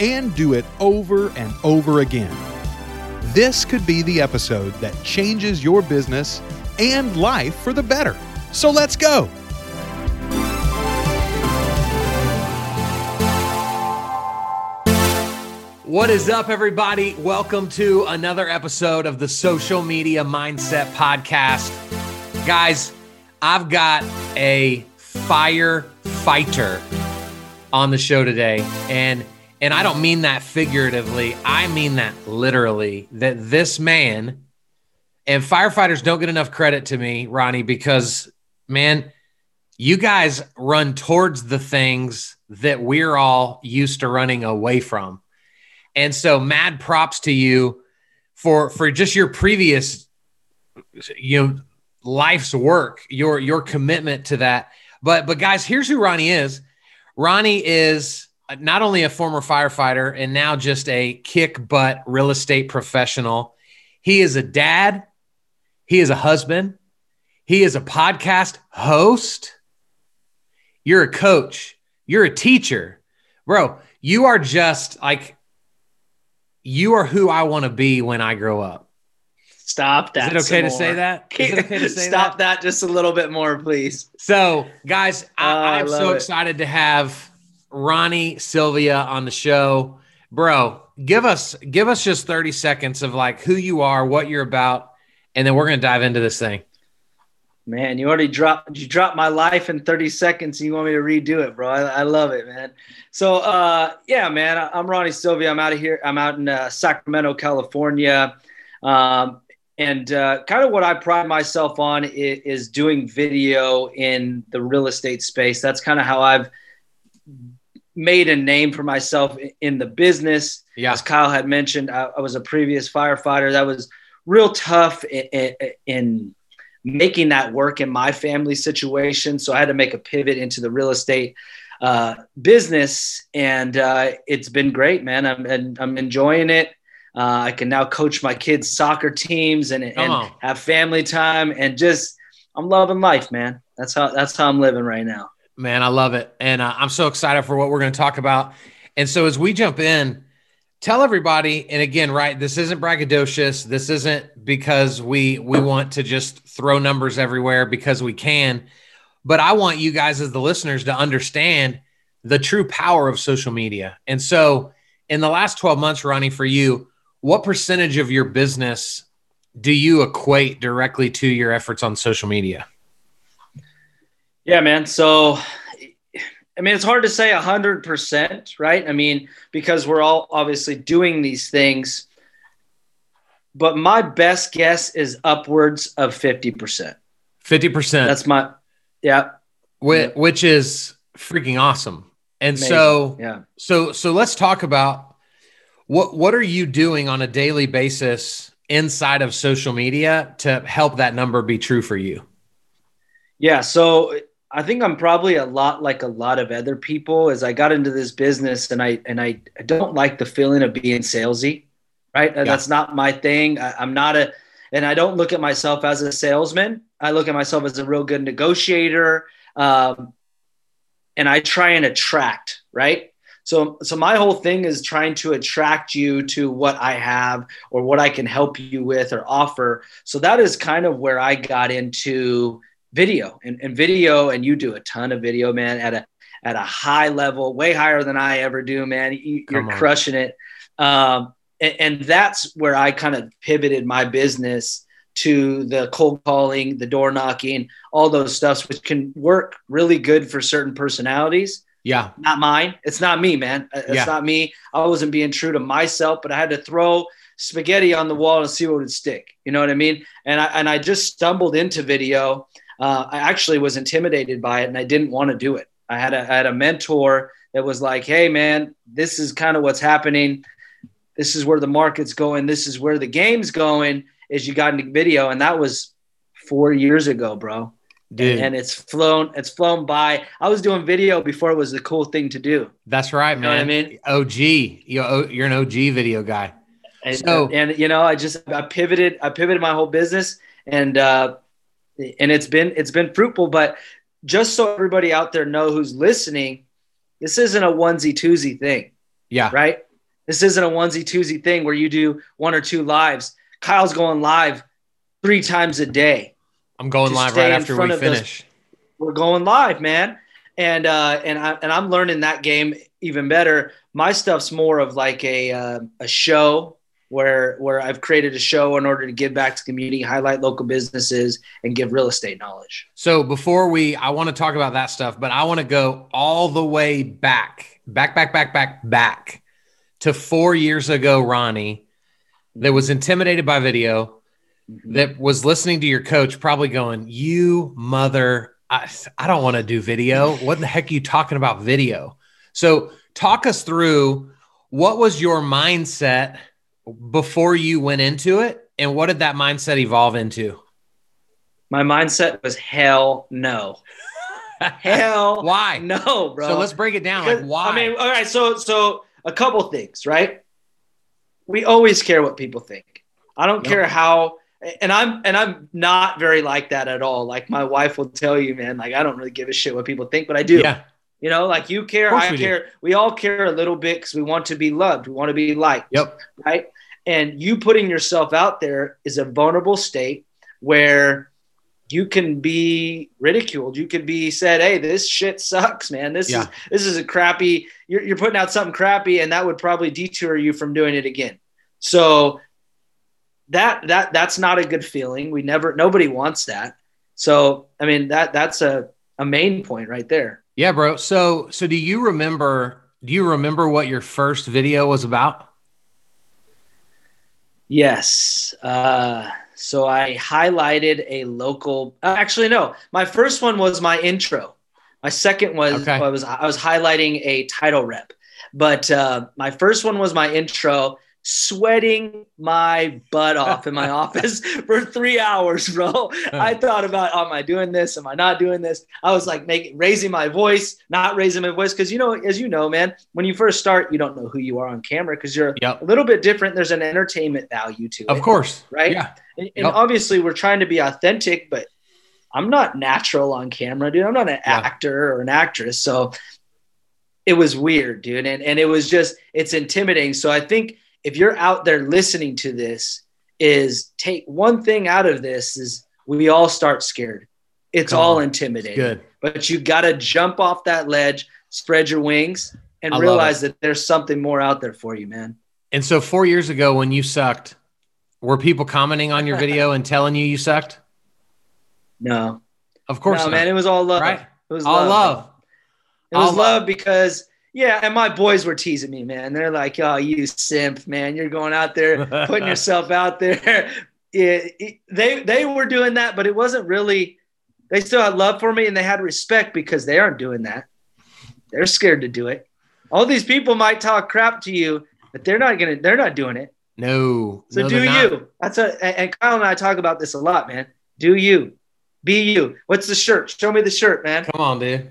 and do it over and over again. This could be the episode that changes your business and life for the better. So let's go. What is up, everybody? Welcome to another episode of the Social Media Mindset Podcast. Guys, I've got a firefighter on the show today. And and I don't mean that figuratively. I mean that literally. That this man and firefighters don't get enough credit to me, Ronnie, because man, you guys run towards the things that we're all used to running away from. And so mad props to you for for just your previous you know life's work, your your commitment to that. But but guys, here's who Ronnie is. Ronnie is not only a former firefighter and now just a kick butt real estate professional, he is a dad, he is a husband, he is a podcast host. You're a coach, you're a teacher. Bro, you are just like, you are who I want to be when I grow up. Stop that. Is it okay to say that? Is it okay to say Stop that? that? just a little bit more, please. So, guys, I, am oh, so it. excited to have Ronnie Sylvia on the show. Bro, give us give us just 30 seconds of like who you are, what you're about, and then we're gonna dive into this thing. Man, you already dropped you dropped my life in 30 seconds and you want me to redo it, bro. I, I love it, man. So uh yeah, man, I'm Ronnie Sylvia. I'm out of here. I'm out in uh, Sacramento, California. Um, and uh, kind of what I pride myself on is, is doing video in the real estate space. That's kind of how I've made a name for myself in the business. Yeah. As Kyle had mentioned, I, I was a previous firefighter. That was real tough in, in, in, making that work in my family situation. So I had to make a pivot into the real estate uh, business, and uh, it's been great, man. I'm I'm enjoying it. Uh, I can now coach my kids' soccer teams and, and have family time, and just I'm loving life, man. That's how that's how I'm living right now. Man, I love it. And uh, I'm so excited for what we're going to talk about. And so as we jump in, tell everybody, and again, right, this isn't braggadocious. This isn't because we we want to just throw numbers everywhere because we can. But I want you guys as the listeners to understand the true power of social media. And so in the last 12 months, Ronnie, for you, what percentage of your business do you equate directly to your efforts on social media? Yeah, man. So, I mean, it's hard to say a hundred percent, right? I mean, because we're all obviously doing these things, but my best guess is upwards of 50%. 50%. That's my, yeah. Which, which is freaking awesome. And Amazing. so, yeah. So, so let's talk about what, what are you doing on a daily basis inside of social media to help that number be true for you? Yeah. So I think I'm probably a lot like a lot of other people as I got into this business and I and I, don't like the feeling of being salesy, right? Yeah. That's not my thing. I, I'm not a and I don't look at myself as a salesman. I look at myself as a real good negotiator. Um, and I try and attract, right? So, so my whole thing is trying to attract you to what I have or what I can help you with or offer. So that is kind of where I got into video and, and video and you do a ton of video man at a at a high level way higher than i ever do man. You, are crushing it. Um, and, and that's where i kind of pivoted my business to the cold calling the door knocking all those stuffs which can work really good for certain personalities. Yeah. Not mine. It's not me man. It's yeah. not me. I wasn't being true to myself but i had to throw spaghetti on the wall and see what would stick. You know what i mean? And i and i just stumbled into video uh, I actually was intimidated by it and I didn't want to do it. I had a, I had a mentor that was like, Hey man, this is kind of what's happening. this is where the market's going, this is where the game's going, is you got into video. And that was four years ago, bro. Dude. And it's flown, it's flown by. I was doing video before it was the cool thing to do. That's right, You know what I man. mean? OG. You, you're an OG video guy. And, So- and you know, I just I pivoted, I pivoted my whole business and uh and it's been it's been fruitful, but just so everybody out there know who's listening, this isn't a onesie twosie thing. Yeah. right? This isn't a onesie twosie thing where you do one or two lives. Kyle's going live three times a day. I'm going live right after we of those- finish. We're going live, man. And uh, and I and I'm learning that game even better. My stuff's more of like a uh, a show where where I've created a show in order to give back to the community, highlight local businesses, and give real estate knowledge. So before we, I want to talk about that stuff, but I want to go all the way back, back, back, back, back, back to four years ago, Ronnie, that was intimidated by video, mm-hmm. that was listening to your coach, probably going, "You mother, I, I don't want to do video. What the heck are you talking about video?" So talk us through what was your mindset before you went into it, and what did that mindset evolve into? My mindset was hell no, hell Why? no, bro. So let's break it down. Like, why? I mean, all right. So, so a couple things, right? We always care what people think. I don't Yep. care how, and I'm and I'm not very like that at all. Like my wife will tell you, man. Like I don't really give a shit what people think, but I do. yeah, You know, like you care, I we do. care. We all care a little bit because we want to be loved. We want to be liked yep, right? And you putting yourself out there is a vulnerable state where you can be ridiculed. You could be said, "Hey, this shit sucks, man. This Yeah. is this is a crappy. You're, you're putting out something crappy, and that would probably detour you from doing it again." So that that that's not a good feeling. We never nobody wants that. So I mean that that's a a main point right there. Yeah, bro. So, so do you remember? Do you remember what your first video was about? Yes. Uh, so I highlighted a local. uh, Actually, no. My first one was my intro. My second was Okay. I was I was highlighting a title rep, but uh, my first one was my intro. Sweating my butt off in my office for three hours, bro. I thought about, am I doing this? Am I not doing this? I was like making raising my voice, not raising my voice, because you know, as you know, man, when you first start, you don't know who you are on camera because you're Yep. a little bit different. There's an entertainment value to it. Of course, Right? Yeah, And, and Yep. obviously, we're trying to be authentic, but I'm not natural on camera, dude. I'm not an Yeah. actor or an actress. So it was weird, dude. And, and it was just, it's intimidating. So I think if you're out there listening to this, is take one thing out of this is we all start scared. It's Come all on. intimidating. good. But you got to jump off that ledge, spread your wings, and I realize that there's something more out there for you, man. And so, four years ago, when you sucked, were people commenting on your video and telling you you sucked? No, Of course, no, not. man. It was all love. Right? It was All love. love. It was love because yeah, and my boys were teasing me, man. They're like, "Oh, you simp, man! You're going out there putting yourself out there." It, it- they they were doing that, but it wasn't really. They still had love for me and they had respect because they aren't doing that. They're scared to do it. All these people might talk crap to you, but they're not gonna. They're not doing it. No. So no, do you? That's a. And and Kyle and I talk about this a lot, man. Do you? Be you. What's the shirt? Show me the shirt, man. Come on, dude.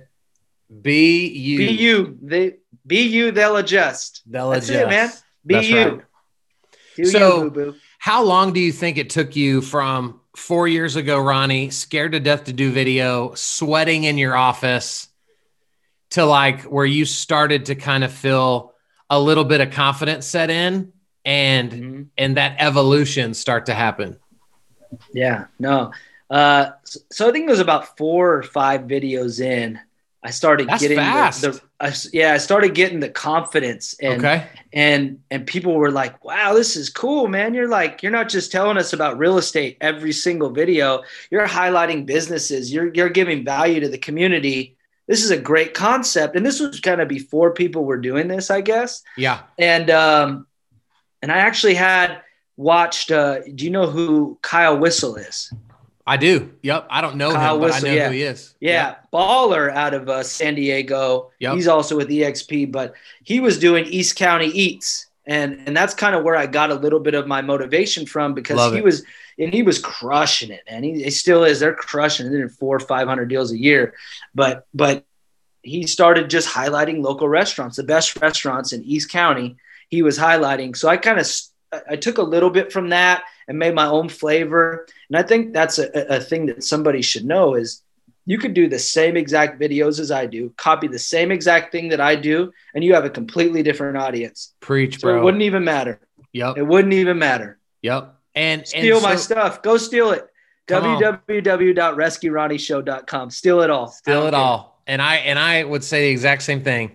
Be you. Be you. They be you. They'll adjust. They'll That's adjust. it, man. Be That's you. right. Do So- you. How long do you think it took you from four years ago, Ronnie, scared to death to do video, sweating in your office, to like where you started to kind of feel a little bit of confidence set in and Mm-hmm. and that evolution start to happen? Yeah, no. Uh, so, so I think it was about four or five videos in. I started That's getting fast. the, the I yeah, I started getting the confidence and okay. and and people were like, "Wow, this is cool, man! You're like, you're not just telling us about real estate every single video. You're highlighting businesses. You're you're giving value to the community. This is a great concept." And this was kind of before people were doing this, I guess. Yeah. and um, and I actually had watched. Uh, do you know who Kyle Whissel is? I do. Yep. I don't know Kyle him, but I know yeah. who he is. Yeah, baller out of uh, San Diego. Yep. He's also with EXP, but he was doing East County Eats, and and that's kind of where I got a little bit of my motivation from because Love he it. was and he was crushing it, and he, he still is. They're crushing it. In four or five hundred deals a year, but but he started just highlighting local restaurants, the best restaurants in East County. He was highlighting, so I kind of I took a little bit from that and made my own flavor, and I think that's a, a thing that somebody should know is you could do the same exact videos as I do, copy the same exact thing that I do, and you have a completely different audience. Preach, So bro. it wouldn't even matter. yep. It wouldn't even matter. Yep. And Steal and my stuff. Go steal it. Www.rescueronnieshow.com. Steal it all. Steal it care. all. And I and I would say the exact same thing.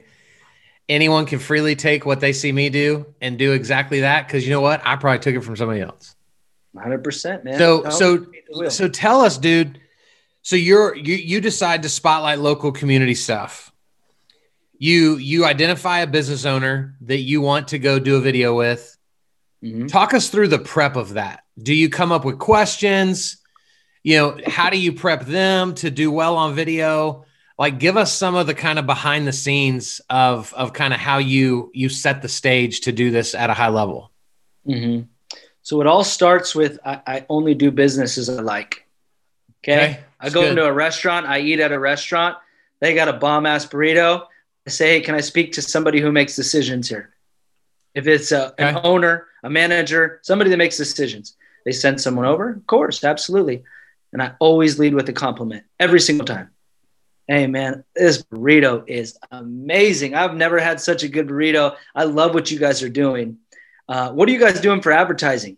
Anyone can freely take what they see me do and do exactly that because you know what? I probably took it from somebody else. 100%, man. So No, so so tell us, dude. So you're you you decide to spotlight local community stuff. You you identify a business owner that you want to go do a video with. Mhm. Talk us through the prep of that. Do you come up with questions? You know, how do you prep them to do well on video? Like give us some of the kind of behind the scenes of of kind of how you you set the stage to do this at a high level. Mhm. So it all starts with I, I only do businesses I like. Okay. Okay, I go good. into a restaurant, I eat at a restaurant, they got a bomb ass burrito. I say, hey, can I speak to somebody who makes decisions here? If it's a, an owner, a manager, somebody that makes decisions, they send someone over. Of course, absolutely. And I always lead with a compliment every single time. Hey, man, this burrito is amazing. I've never had such a good burrito. I love what you guys are doing. Uh, what are you guys doing for advertising?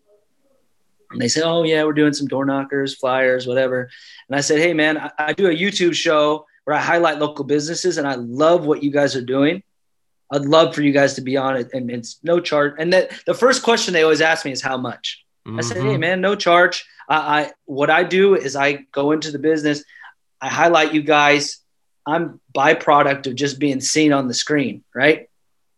And they say, oh, yeah, we're doing some door knockers, flyers, whatever. And I said, hey, man, I, I do a YouTube show where I highlight local businesses and I love what you guys are doing. I'd love for you guys to be on it and it's no charge. And that the first question they always ask me is how much? I said, Mm-hmm. hey, man, no charge. I, I what I do is I go into the business, I highlight you guys. I'm byproduct of just being seen on the screen, right?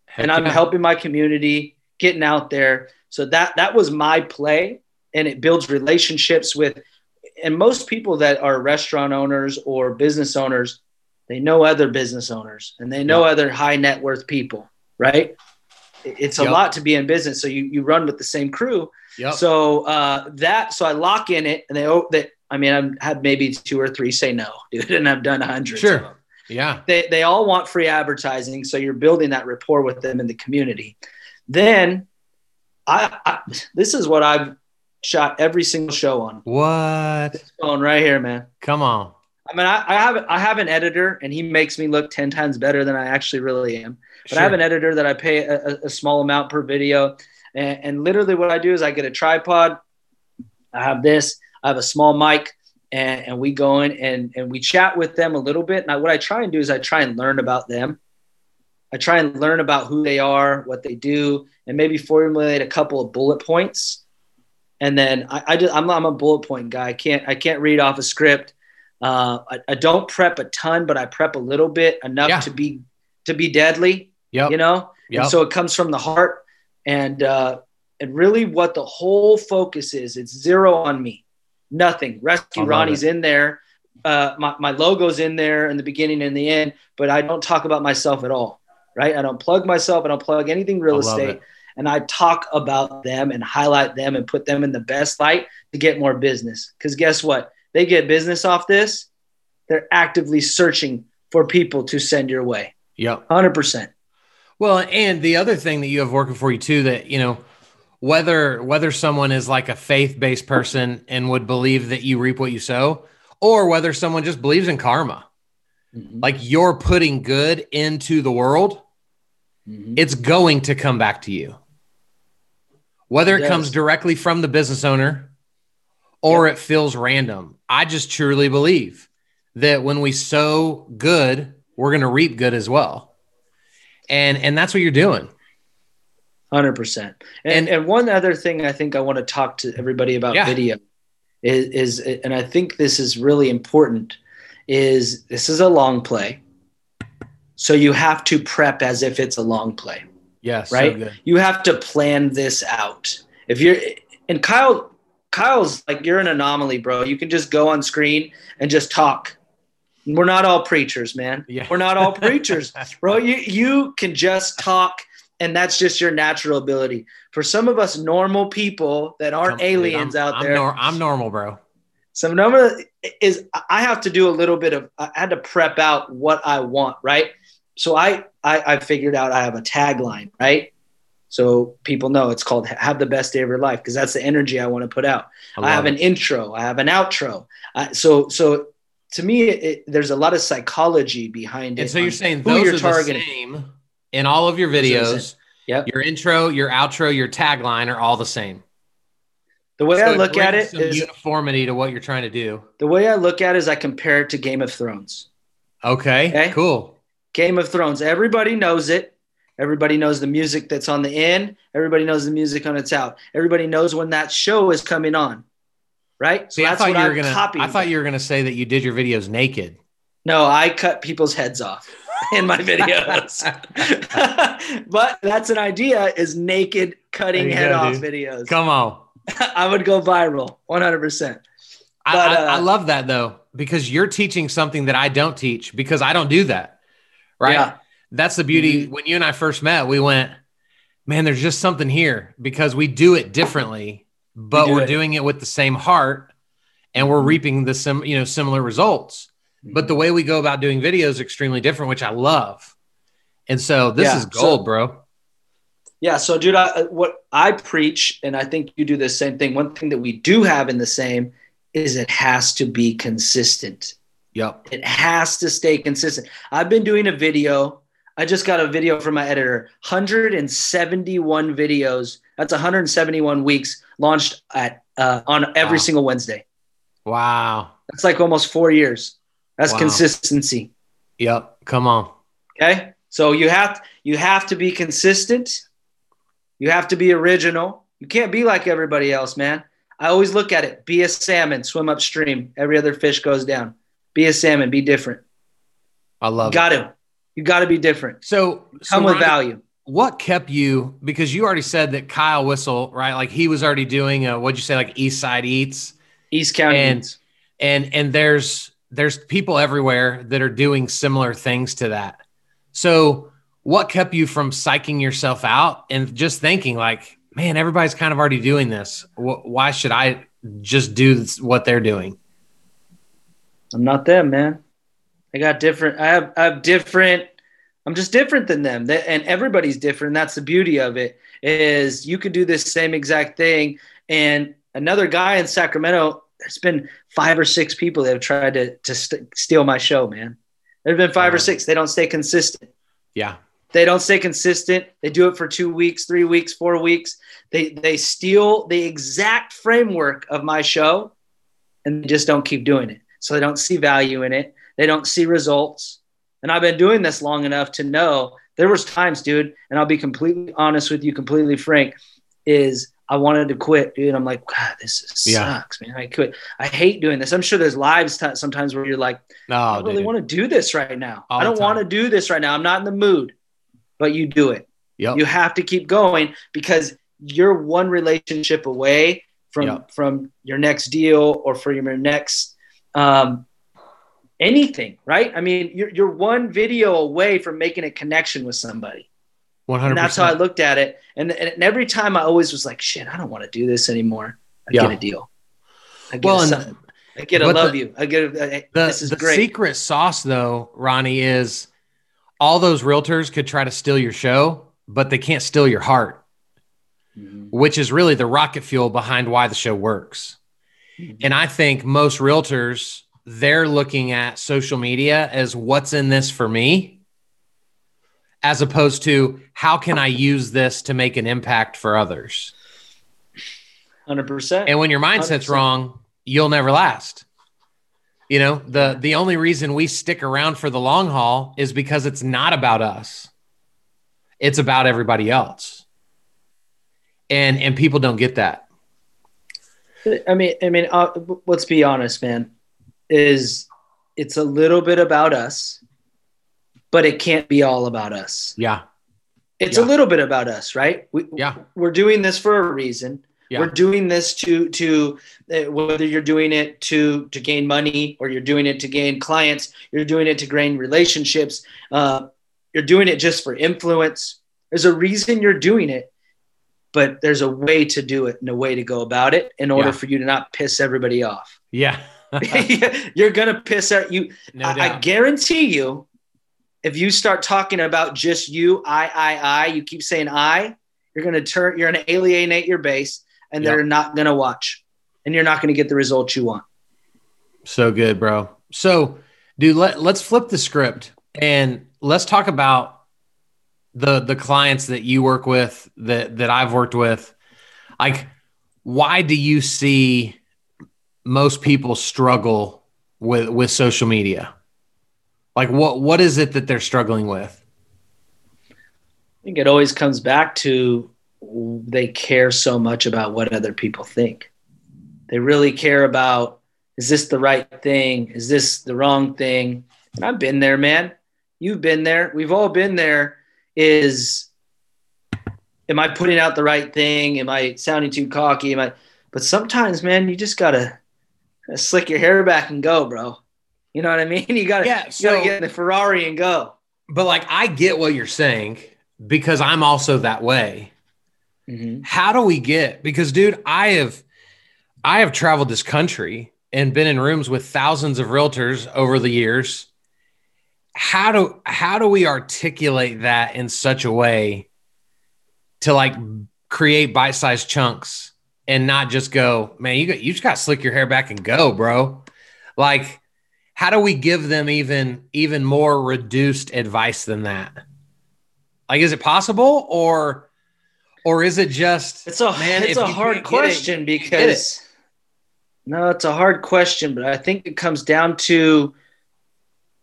Heck and I'm yeah. helping my community, getting out there. So that that was my play, and it builds relationships with. And most people that are restaurant owners or business owners, they know other business owners and they know other high net worth people, right? It's a Yep. lot to be in business, so you you run with the same crew. Yep. So uh, that so I lock in it, and they that I mean I've had maybe two or three say no, dude, and I've done hundreds. Sure. Of them yeah. they, they all want free advertising so you're building that rapport with them in the community then I, I this is what i've shot every single show on What? this phone right here man Come on. i mean i, I have i have an editor and he makes me look 10 times better than i actually really am but Sure. i have an editor that i pay a, a- a small amount per video and, and literally what i do is i get a tripod i have this i have a small mic and, and we go in and, and we chat with them a little bit. And I, what i try and do is i try and learn about them. I try and learn about who they are what they do and maybe formulate a couple of bullet points. And then i, I just I'm, I'm a bullet point guy. I can't i can't read off a script. Uh, I, I don't prep a ton but i prep a little bit enough Yeah. to be to be deadly you know? Yep. and so it comes from the heart. And uh and really what the whole focus is it's zero on me nothing. Rescue love ronnie's in there. Uh my, my logo's in there in the beginning and the end but i don't talk about myself at all right? I don't plug myself. And i don't plug anything real estate. it. and i talk about them and highlight them and put them in the best light to get more business. Because guess what? They get business off this they're actively searching for people to send your way. Yep. 100% Well, and the other thing that you have working for you too that, you know, whether whether someone is like a faith-based person and would believe that you reap what you sow, or whether someone just believes in karma. Mhm. Like you're putting good into the world, Mhm. it's going to come back to you. Whether it comes directly from the business owner or it feels random. I just truly believe that when we sow good, we're going to reap good as well. And and that's what you're doing. Hundred percent. And and one other thing I think I want to talk to everybody about Yeah. video is, is and I think this is really important is this is a long play. So you have to prep as if it's a long play. Yes, Right? So good. You have to plan this out. If you're and Kyle Kyle's like you're an anomaly, bro. You can just go on screen and just talk. We're not all preachers, man. Yeah. We're not all preachers bro you you can just talk and that's just your natural ability. For some of us normal people that aren't aliens I'm- out I'm there, nor- I'm normal, bro. some number is I have to do a little bit of I had to prep out what I want, right? So I I, I figured out I have a tagline, right? So people know it's called "Have the Best Day of Your Life" because that's the energy I want to put out. I, love have an intro, I have an outro. I, so so to me, it, there's a lot of psychology behind it. And so you're saying who those you're are targeting. the same in all of your are the same. videos. Yep. Your intro, your outro, your tagline are all the same. The way So I look at it is uniformity to what you're trying to do. the way I look at it is I compare it to Game of Thrones. Okay, Okay. cool. Game of Thrones. Everybody knows it. Everybody knows the music that's on the in. Everybody knows the music on its out. Everybody knows when that show is coming on. Right? See, I that's thought what you were I've gonna. copied. I thought you were gonna say that you did your videos naked. No, I cut people's heads off in my videos. but that's an idea is naked cutting head go, off dude. videos. Come on. I would go viral 100%. I, But, I, uh, I love that though because you're teaching something that I don't teach because I don't do that. Right. Yeah. That's the beauty. Mm-hmm. When you and I first met, we went, man, there's just something here because we do it differently, but We do are. Mm-hmm. doing it with the same heart and we're reaping the sim, you know, similar results. But the way we go about doing videos is extremely different, which I love. And so this Yeah, is so- gold, bro. Yeah. So, dude, I, what I preach, and I think you do the same thing. One thing that we do have in the same is it has to be consistent. Yep. It has to stay consistent. I've been doing a video. I just got a video from my editor 171 videos. That's 171 weeks launched at uh, on every Wow. single Wednesday. Wow. That's like almost four years. That's Wow. consistency. Yep. Come on. Okay. So you have you have to be consistent. You have to be original. You can't be like everybody else, man. I always look at it. Be a salmon, swim upstream. Every other fish goes down. Be a salmon, be different. I love it. got to. You got to be different. So, so Come with Ronnie, value. what kept you because you already said that Kyle Whissel, right? Like he was already doing a, what'd you say, like East Side Eats? East County. And- Eats. and and there's there's people everywhere that are doing similar things to that so what kept you from psyching yourself out and just thinking like man everybody's kind of already doing this why should i just do what they're doing I'm not them, man. I got different. I have. I have different. I'm just different than them, and everybody's different. That's the beauty of it. Is you could do this same exact thing, and another guy in Sacramento. There's been five or six people that have tried to to st- steal my show, man. There've been five or six. They don't stay consistent. yeah They don't stay consistent. They do it for two weeks, three weeks, four weeks. They they steal the exact framework of my show, and they just don't keep doing it. So they don't see value in it. They don't see results. And I've been doing this long enough to know there was times, dude, and I'll be completely honest with you, completely frank, is I wanted to quit, dude. I'm like, God, this Yeah. sucks, man. I quit. I hate doing this. I'm sure there's lives t- sometimes where you're like, no I don't really want to do this right now. All I don't want to do this right now. I'm not in the mood. But you do it. yep You have to keep going because you're one relationship away from Yep. from your next deal or from your next um, anything, right? I mean, you're you're one video away from making a connection with somebody. 100% And that's how I looked at it. And, and every time I always was like, shit, I don't want to do this anymore. I Yeah. get a deal. I get Well, and. I get a love the- you. I get a, a- the, this is the great. secret sauce though ronnie is all those realtors could try to steal your show but they can't steal your heart Mhm. which is really the rocket fuel behind why the show works. Mhm. And I think most realtors, they're looking at social media as what's in this for me, as opposed to how can I use this to make an impact for others. 100%. And when your mindset's 100%. wrong, you'll never last. You know, the the only reason we stick around for the long haul is because it's not about us. It's about everybody else. And and people don't get that. I mean, I mean, uh, let's be honest, man. Is it's a little bit about us, but it can't be all about us. Yeah. It's Yeah. a little bit about us, right? We, Yeah. we're doing this for a reason. Yeah. We're doing this to to uh, whether you're doing it to to gain money or you're doing it to gain clients. You're doing it to gain relationships. Uh, you're doing it just for influence. There's a reason you're doing it, but there's a way to do it and a way to go about it in order Yeah. for you to not piss everybody off. Yeah. you're gonna piss out you. no I, I guarantee you, if you start talking about just you, I, I, I, you keep saying I, you're gonna turn, you're gonna alienate your base, and Yep. they're not gonna watch, and you're not gonna get the results you want. So good, bro. So, dude, let, let's flip the script and let's talk about the the clients that you work with that that I've worked with. Like, why do you see most people struggle with with social media? Like, what what is it that they're struggling with? I think it always comes back to they care so much about what other people think. They really care about is this the right thing? Is this the wrong thing? And I've been there, man. You've been there. We've all been there. Is am I putting out the right thing? Am I sounding too cocky? Am I but sometimes, man, you just gotta slick your hair back and go, bro. You know what I mean? You gotta, Yeah, so- get in the Ferrari and go. But like, I get what you're saying because I'm also that way. Mhm. how do we get because dude i have i have traveled this country and been in rooms with thousands of realtors over the years how do how do we articulate that in such a way to like create bite-sized chunks and not just go man you got you just got to slick your hair back and go bro like how do we give them even even more reduced advice than that like is it possible or or is it just It's a Man, it's a hard it, question get because no, it's a hard question, but I think it comes down to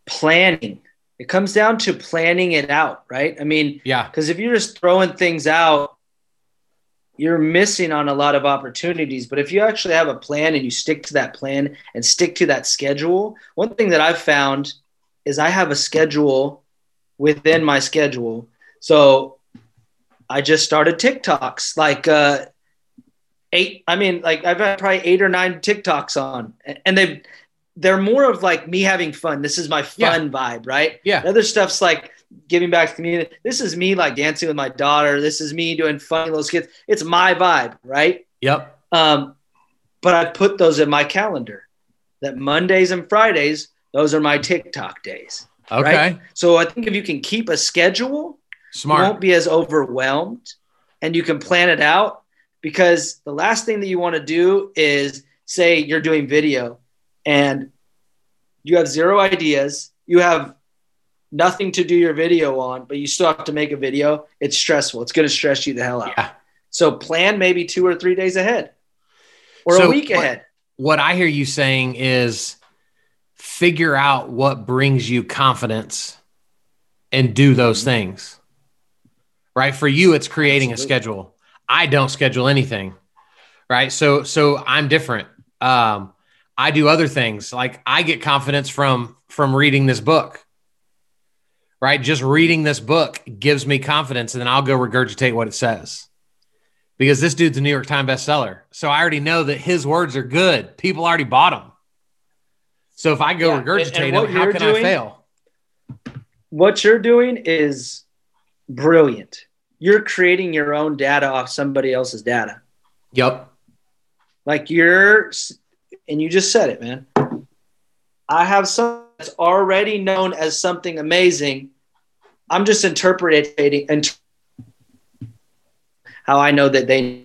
planning. It comes down to planning it out, right? I mean, yeah because if you're just throwing things out, you're missing on a lot of opportunities. But if you actually have a plan and you stick to that plan and stick to that schedule, one thing that I've found is I have a schedule within my schedule. So I just started TikToks, like uh, eight. I mean, like I've had probably eight or nine TikToks on, and they they're more of like me having fun. This is my fun vibe, right? Yeah. The other stuff's like giving back to community. This is me like dancing with my daughter. This is me doing funny little skits. It's my vibe, right? yep Um, but I put those in my calendar. That Mondays and Fridays, those are my TikTok days. okay Right? So I think if you can keep a schedule, Smart. you smart won't be as overwhelmed and you can plan it out because the last thing that you want to do is say you're doing video and you have zero ideas you have nothing to do your video on but you still have to make a video. It's stressful. It's going to stress you the hell out. Yeah. So plan maybe two or three days ahead or So a week what- ahead. what i hear you saying is figure out what brings you confidence and do those things. Right? For you it's creating a schedule. I don't schedule anything. Right? So so i'm different. Um i do other things. Like i get confidence from from reading this book right? Just reading this book gives me confidence and then i'll go regurgitate what it says. Because this dude's a new york times bestseller. So i already know that his words are good. People already bought them so if i go Yeah, regurgitate them how can i doing- fail? What you're doing is brilliant. You're creating your own data off somebody else's data. Yep Like you're, and you just said it, man. I have something that's already known as something amazing. I'm just interpreting and how I know that they.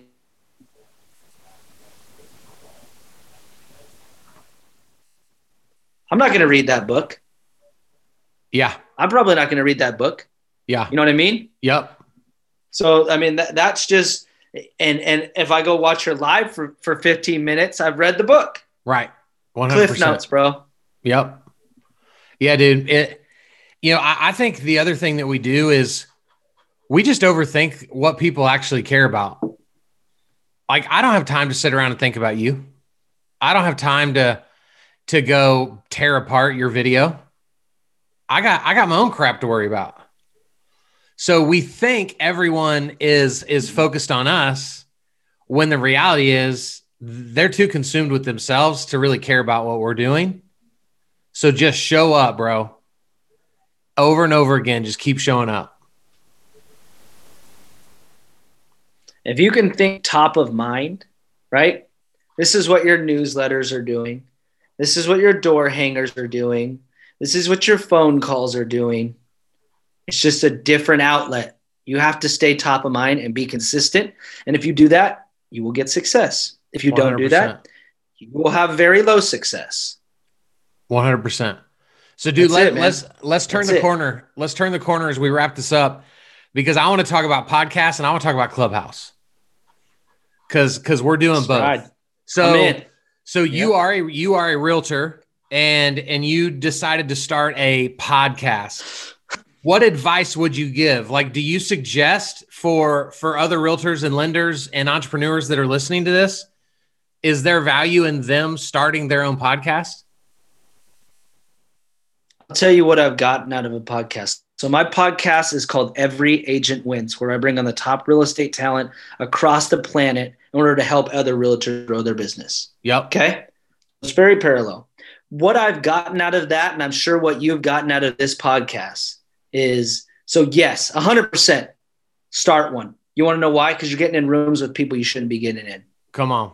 I'm not going to read that book. yeah I'm probably not going to read that book. yeah You know what I mean? yep So I mean that, that's just and and if I go watch her live for for 15 minutes, I've read the book. right 100% Cliff notes, bro. Yep. Yeah, dude. It, you know, I, I think the other thing that we do is we just overthink what people actually care about. Like, I don't have time to sit around and think about you. I don't have time to to go tear apart your video. I got I got my own crap to worry about. So we think everyone is is focused on us when the reality is they're too consumed with themselves to really care about what we're doing. So just show up, bro. Over and over again, just keep showing up. If you can think top of mind, right? This is what your newsletters are doing. This is what your door hangers are doing. This is what your phone calls are doing. It's just a different outlet. You have to stay top of mind and be consistent. And if you do that, you will get success. If you do not do that, you will have very low success. 100%. So dude, let, us let's, let's turn That's the it. corner. Let's turn the corner as we wrap this up because I want to talk about podcasts and I want to talk about Clubhouse. Cuz cuz we're doing both. Right. So so yep. you are a you are a realtor and and you decided to start a podcast what advice would you give like do you suggest for for other realtors and lenders and entrepreneurs that are listening to this is there value in them starting their own podcast i'll tell you what i've gotten out of a podcast so my podcast is called every agent wins where i bring on the top real estate talent across the planet in order to help other realtors grow their business yep okay it's very parallel what i've gotten out of that and i'm sure what you've gotten out of this podcast is so yes, 100% start one. You want to know why? Because you're getting in rooms with people you shouldn't be getting in. Come on.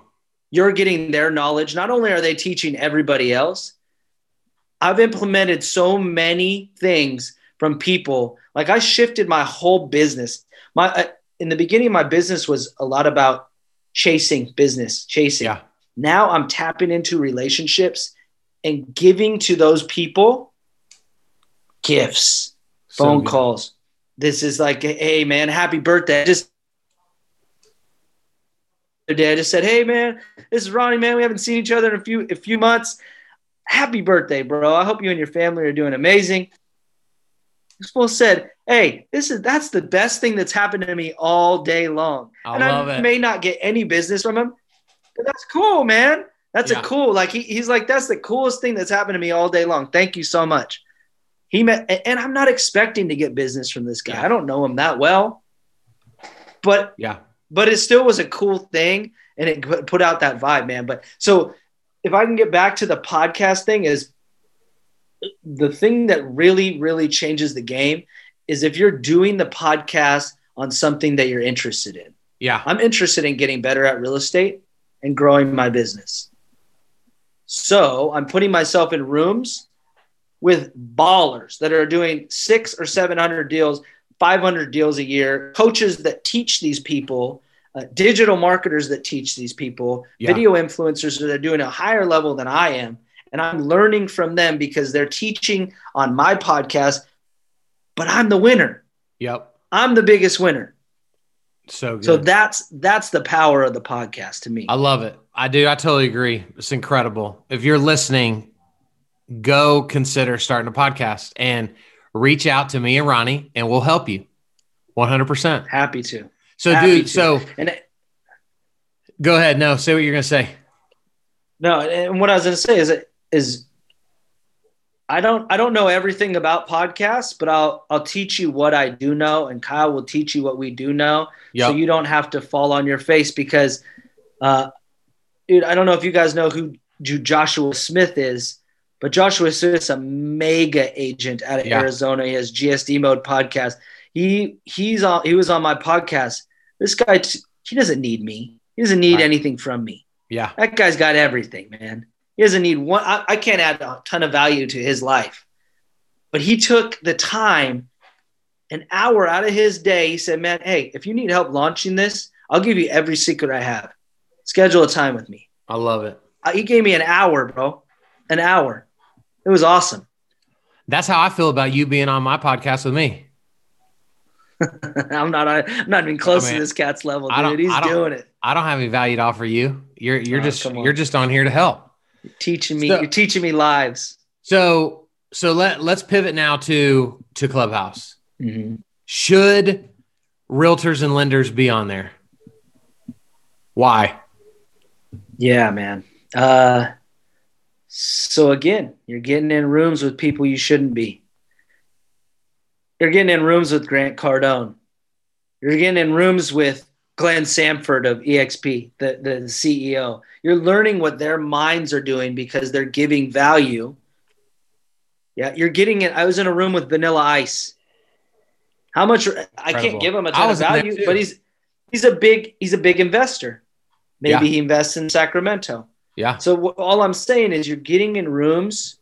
You're getting their knowledge. Not only are they teaching everybody else, I've implemented so many things from people. Like I shifted my whole business. My uh, in the beginning, my business was a lot about chasing business, chasing. Yeah. Now I'm tapping into relationships and giving to those people gifts phone so calls. This is like, hey man, happy birthday. Just day I just said, hey man, this is Ronnie, man. We haven't seen each other in a few a few months. Happy birthday, bro. I hope you and your family are doing amazing. This fool said, Hey, this is that's the best thing that's happened to me all day long. I and I it. may not get any business from him, but that's cool, man. That's yeah. a cool, like he, he's like, that's the coolest thing that's happened to me all day long. Thank you so much. He met, and I'm not expecting to get business from this guy. Yeah. I don't know him that well, but yeah, but it still was a cool thing, and it put out that vibe, man. But so if I can get back to the podcast thing, is the thing that really, really changes the game is if you're doing the podcast on something that you're interested in. Yeah, I'm interested in getting better at real estate and growing my business. So I'm putting myself in rooms with ballers that are doing six or 700 deals, 500 deals a year, coaches that teach these people, uh, digital marketers that teach these people, yeah. video influencers that are doing a higher level than I am. And I'm learning from them because they're teaching on my podcast, but I'm the winner. Yep. I'm the biggest winner. So good. So that's that's the power of the podcast to me. I love it. I do. I totally agree. It's incredible. If you're listening go consider starting a podcast and reach out to me and Ronnie and we'll help you 100%. Happy to. So, Happy dude, to. so and it, go ahead. No, say what you're going to say. No, and what I was going to say is, is I don't, I don't know everything about podcasts, but I'll, I'll teach you what I do know, and Kyle will teach you what we do know, yep. so you don't have to fall on your face because, uh, dude, I don't know if you guys know who Joshua Smith is, but Joshua Smith is a mega agent out of yeah. Arizona. He has GSD Mode podcast. He he's on. He was on my podcast. This guy, he doesn't need me. He doesn't need right. anything from me. Yeah, that guy's got everything, man. He doesn't need one. I, I can't add a ton of value to his life, but he took the time, an hour out of his day. He said, "Man, hey, if you need help launching this, I'll give you every secret I have. Schedule a time with me." I love it. Uh, he gave me an hour, bro an hour. It was awesome. That's how I feel about you being on my podcast with me. I'm not. I'm not even close I mean, to this cat's level, dude. He's doing it. I don't have any value to offer you. You're you're oh, just you're just on here to help. You're teaching me. So, you're teaching me lives. So so let let's pivot now to to Clubhouse. Mm-hmm. Should realtors and lenders be on there? Why? Yeah, man. Uh, so again, you're getting in rooms with people you shouldn't be. You're getting in rooms with Grant Cardone. You're getting in rooms with Glenn Sanford of EXP, the, the CEO. You're learning what their minds are doing because they're giving value. Yeah, you're getting it. I was in a room with Vanilla Ice. How much? I can't give him a ton of value, but he's he's a big he's a big investor. Maybe Yeah. he invests in Sacramento. Yeah. So all I'm saying is you're getting in rooms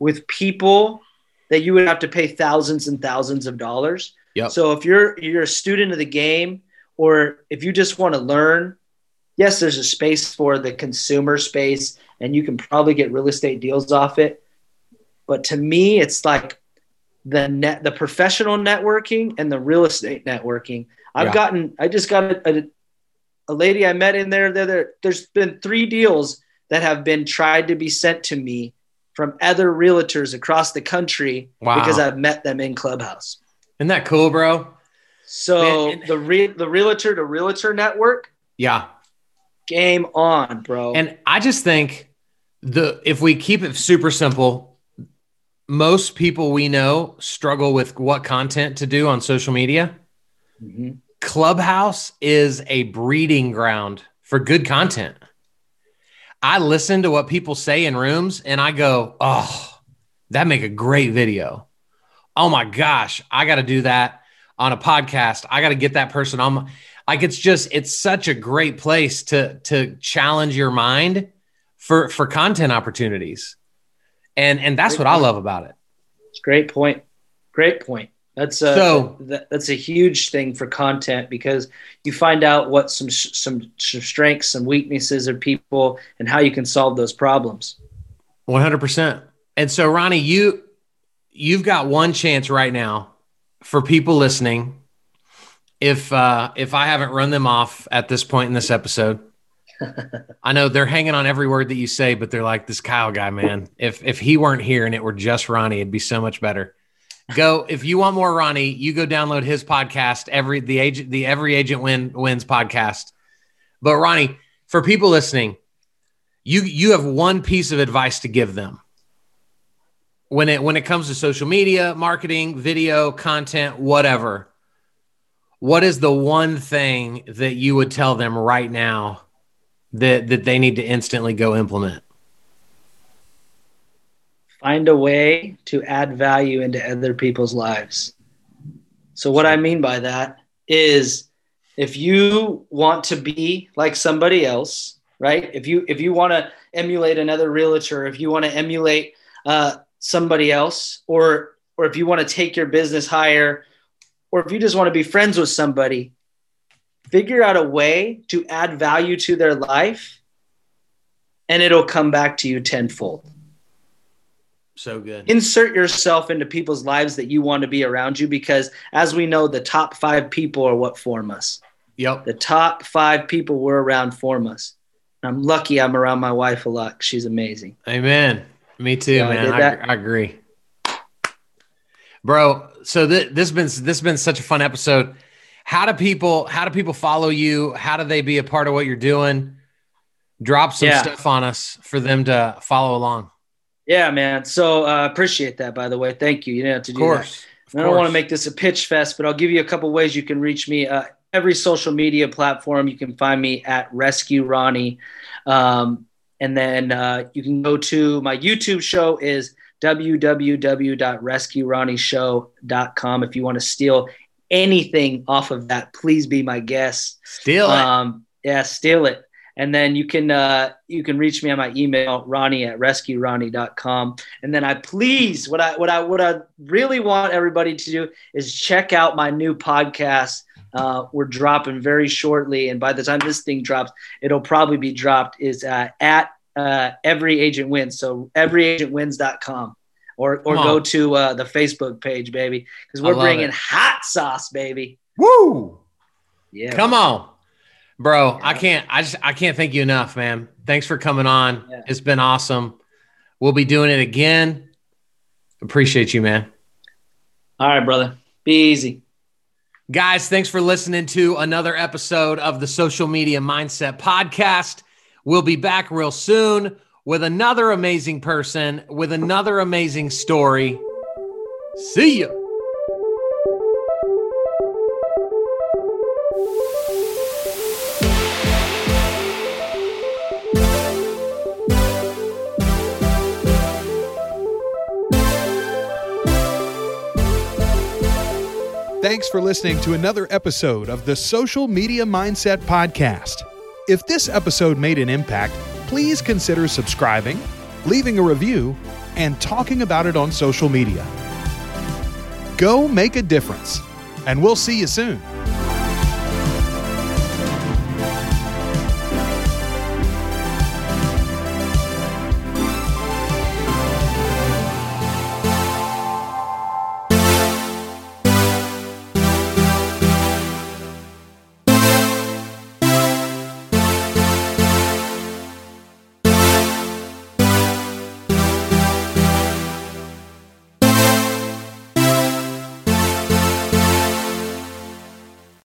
with people that you would have to pay thousands and thousands of dollars. Yep. So if you're you're a student of the game or if you just want to learn, yes, there's a space for the consumer space and you can probably get real estate deals off it. But to me, it's like the net the professional networking and the real estate networking. I've Yeah. gotten I just got a, a a lady I met in there, there, there. There's been three deals that have been tried to be sent to me from other realtors across the country Wow. because I've met them in Clubhouse. Isn't that cool, bro? So Man, and- the re- the realtor to realtor network, Yeah. game on, bro. And I just think the if we keep it super simple, most people we know struggle with what content to do on social media. Mhm. Clubhouse is a breeding ground for good content. I listen to what people say in rooms and I go, "Oh, that make a great video." Oh my gosh, I got to do that on a podcast. I got to get that person on my, like it's just it's such a great place to to challenge your mind for for content opportunities. And and that's what I love about it. It's great point. Great point. That's a So- that, that's a huge thing for content because you find out what some some some strengths, some weaknesses of people, and how you can solve those problems. One hundred percent. And so, Ronnie, you you've got one chance right now for people listening. If uh, if I haven't run them off at this point in this episode, I know they're hanging on every word that you say, but they're like this Kyle guy, man. If if he weren't here and it were just Ronnie, it'd be so much better. Go if you want more Ronnie, you go download his podcast, every the agent the Every Agent Win Wins podcast. But Ronnie, for people listening, you you have one piece of advice to give them when it when it comes to social media marketing video content whatever what is the one thing that you would tell them right now that that they need to instantly go implement find a way to add value into other people's lives. So what I mean by that is if you want to be like somebody else, right? If you if you want to emulate another realtor, if you want to emulate uh, somebody else, or or if you want to take your business higher, or if you just want to be friends with somebody, figure out a way to add value to their life, and it'll come back to you tenfold so good. Insert yourself into people's lives that you want to be around you because as we know the top five people are what form us. Yep. The top five people we're around form us. And i'm lucky i'm around my wife a lot. she's amazing. Amen. Me too Yeah, man. I. I agree. Bro so th- this has been this has been such a fun episode. How do people how do people follow you? How do they be a part of what you're doing? Drop some Yeah. stuff on us for them to follow along yeah man so uh, appreciate that by the way thank you you didn't have to do that course I don't want to make this a pitch fest, but I'll give you a couple ways you can reach me. Uh, every social media platform, you can find me at Rescue Ronnie. Um, and then uh, you can go to my YouTube show is www.rescueronnieshow.com. If you want to steal anything off of that, please be my guest. Steal it. Um, yeah, steal it. And then you can uh, you can reach me on my email, Ronnie at rescueronnie.com. And then I please what I what I what I really want everybody to do is check out my new podcast. Uh, we're dropping very shortly, and by the time this thing drops, it'll probably be dropped. Is uh, at uh, Every Agent Wins. So everyagentwins.com. Or, or go to uh, the Facebook page, baby, because we're bringing it. hot sauce, baby. Woo! Yeah, Come on. Bro, I can't I just I can't thank you enough, man. Thanks for coming on. Yeah. It's been awesome. We'll be doing it again. Appreciate you, man. All right, brother. Be easy. Guys, thanks for listening to another episode of the Social Media Mindset Podcast. We'll be back real soon with another amazing person, with another amazing story. See ya. Thanks for listening to another episode of the Social Media Mindset Podcast. If this episode made an impact, please consider subscribing, leaving a review, and talking about it on social media. Go make a difference, and we'll see you soon.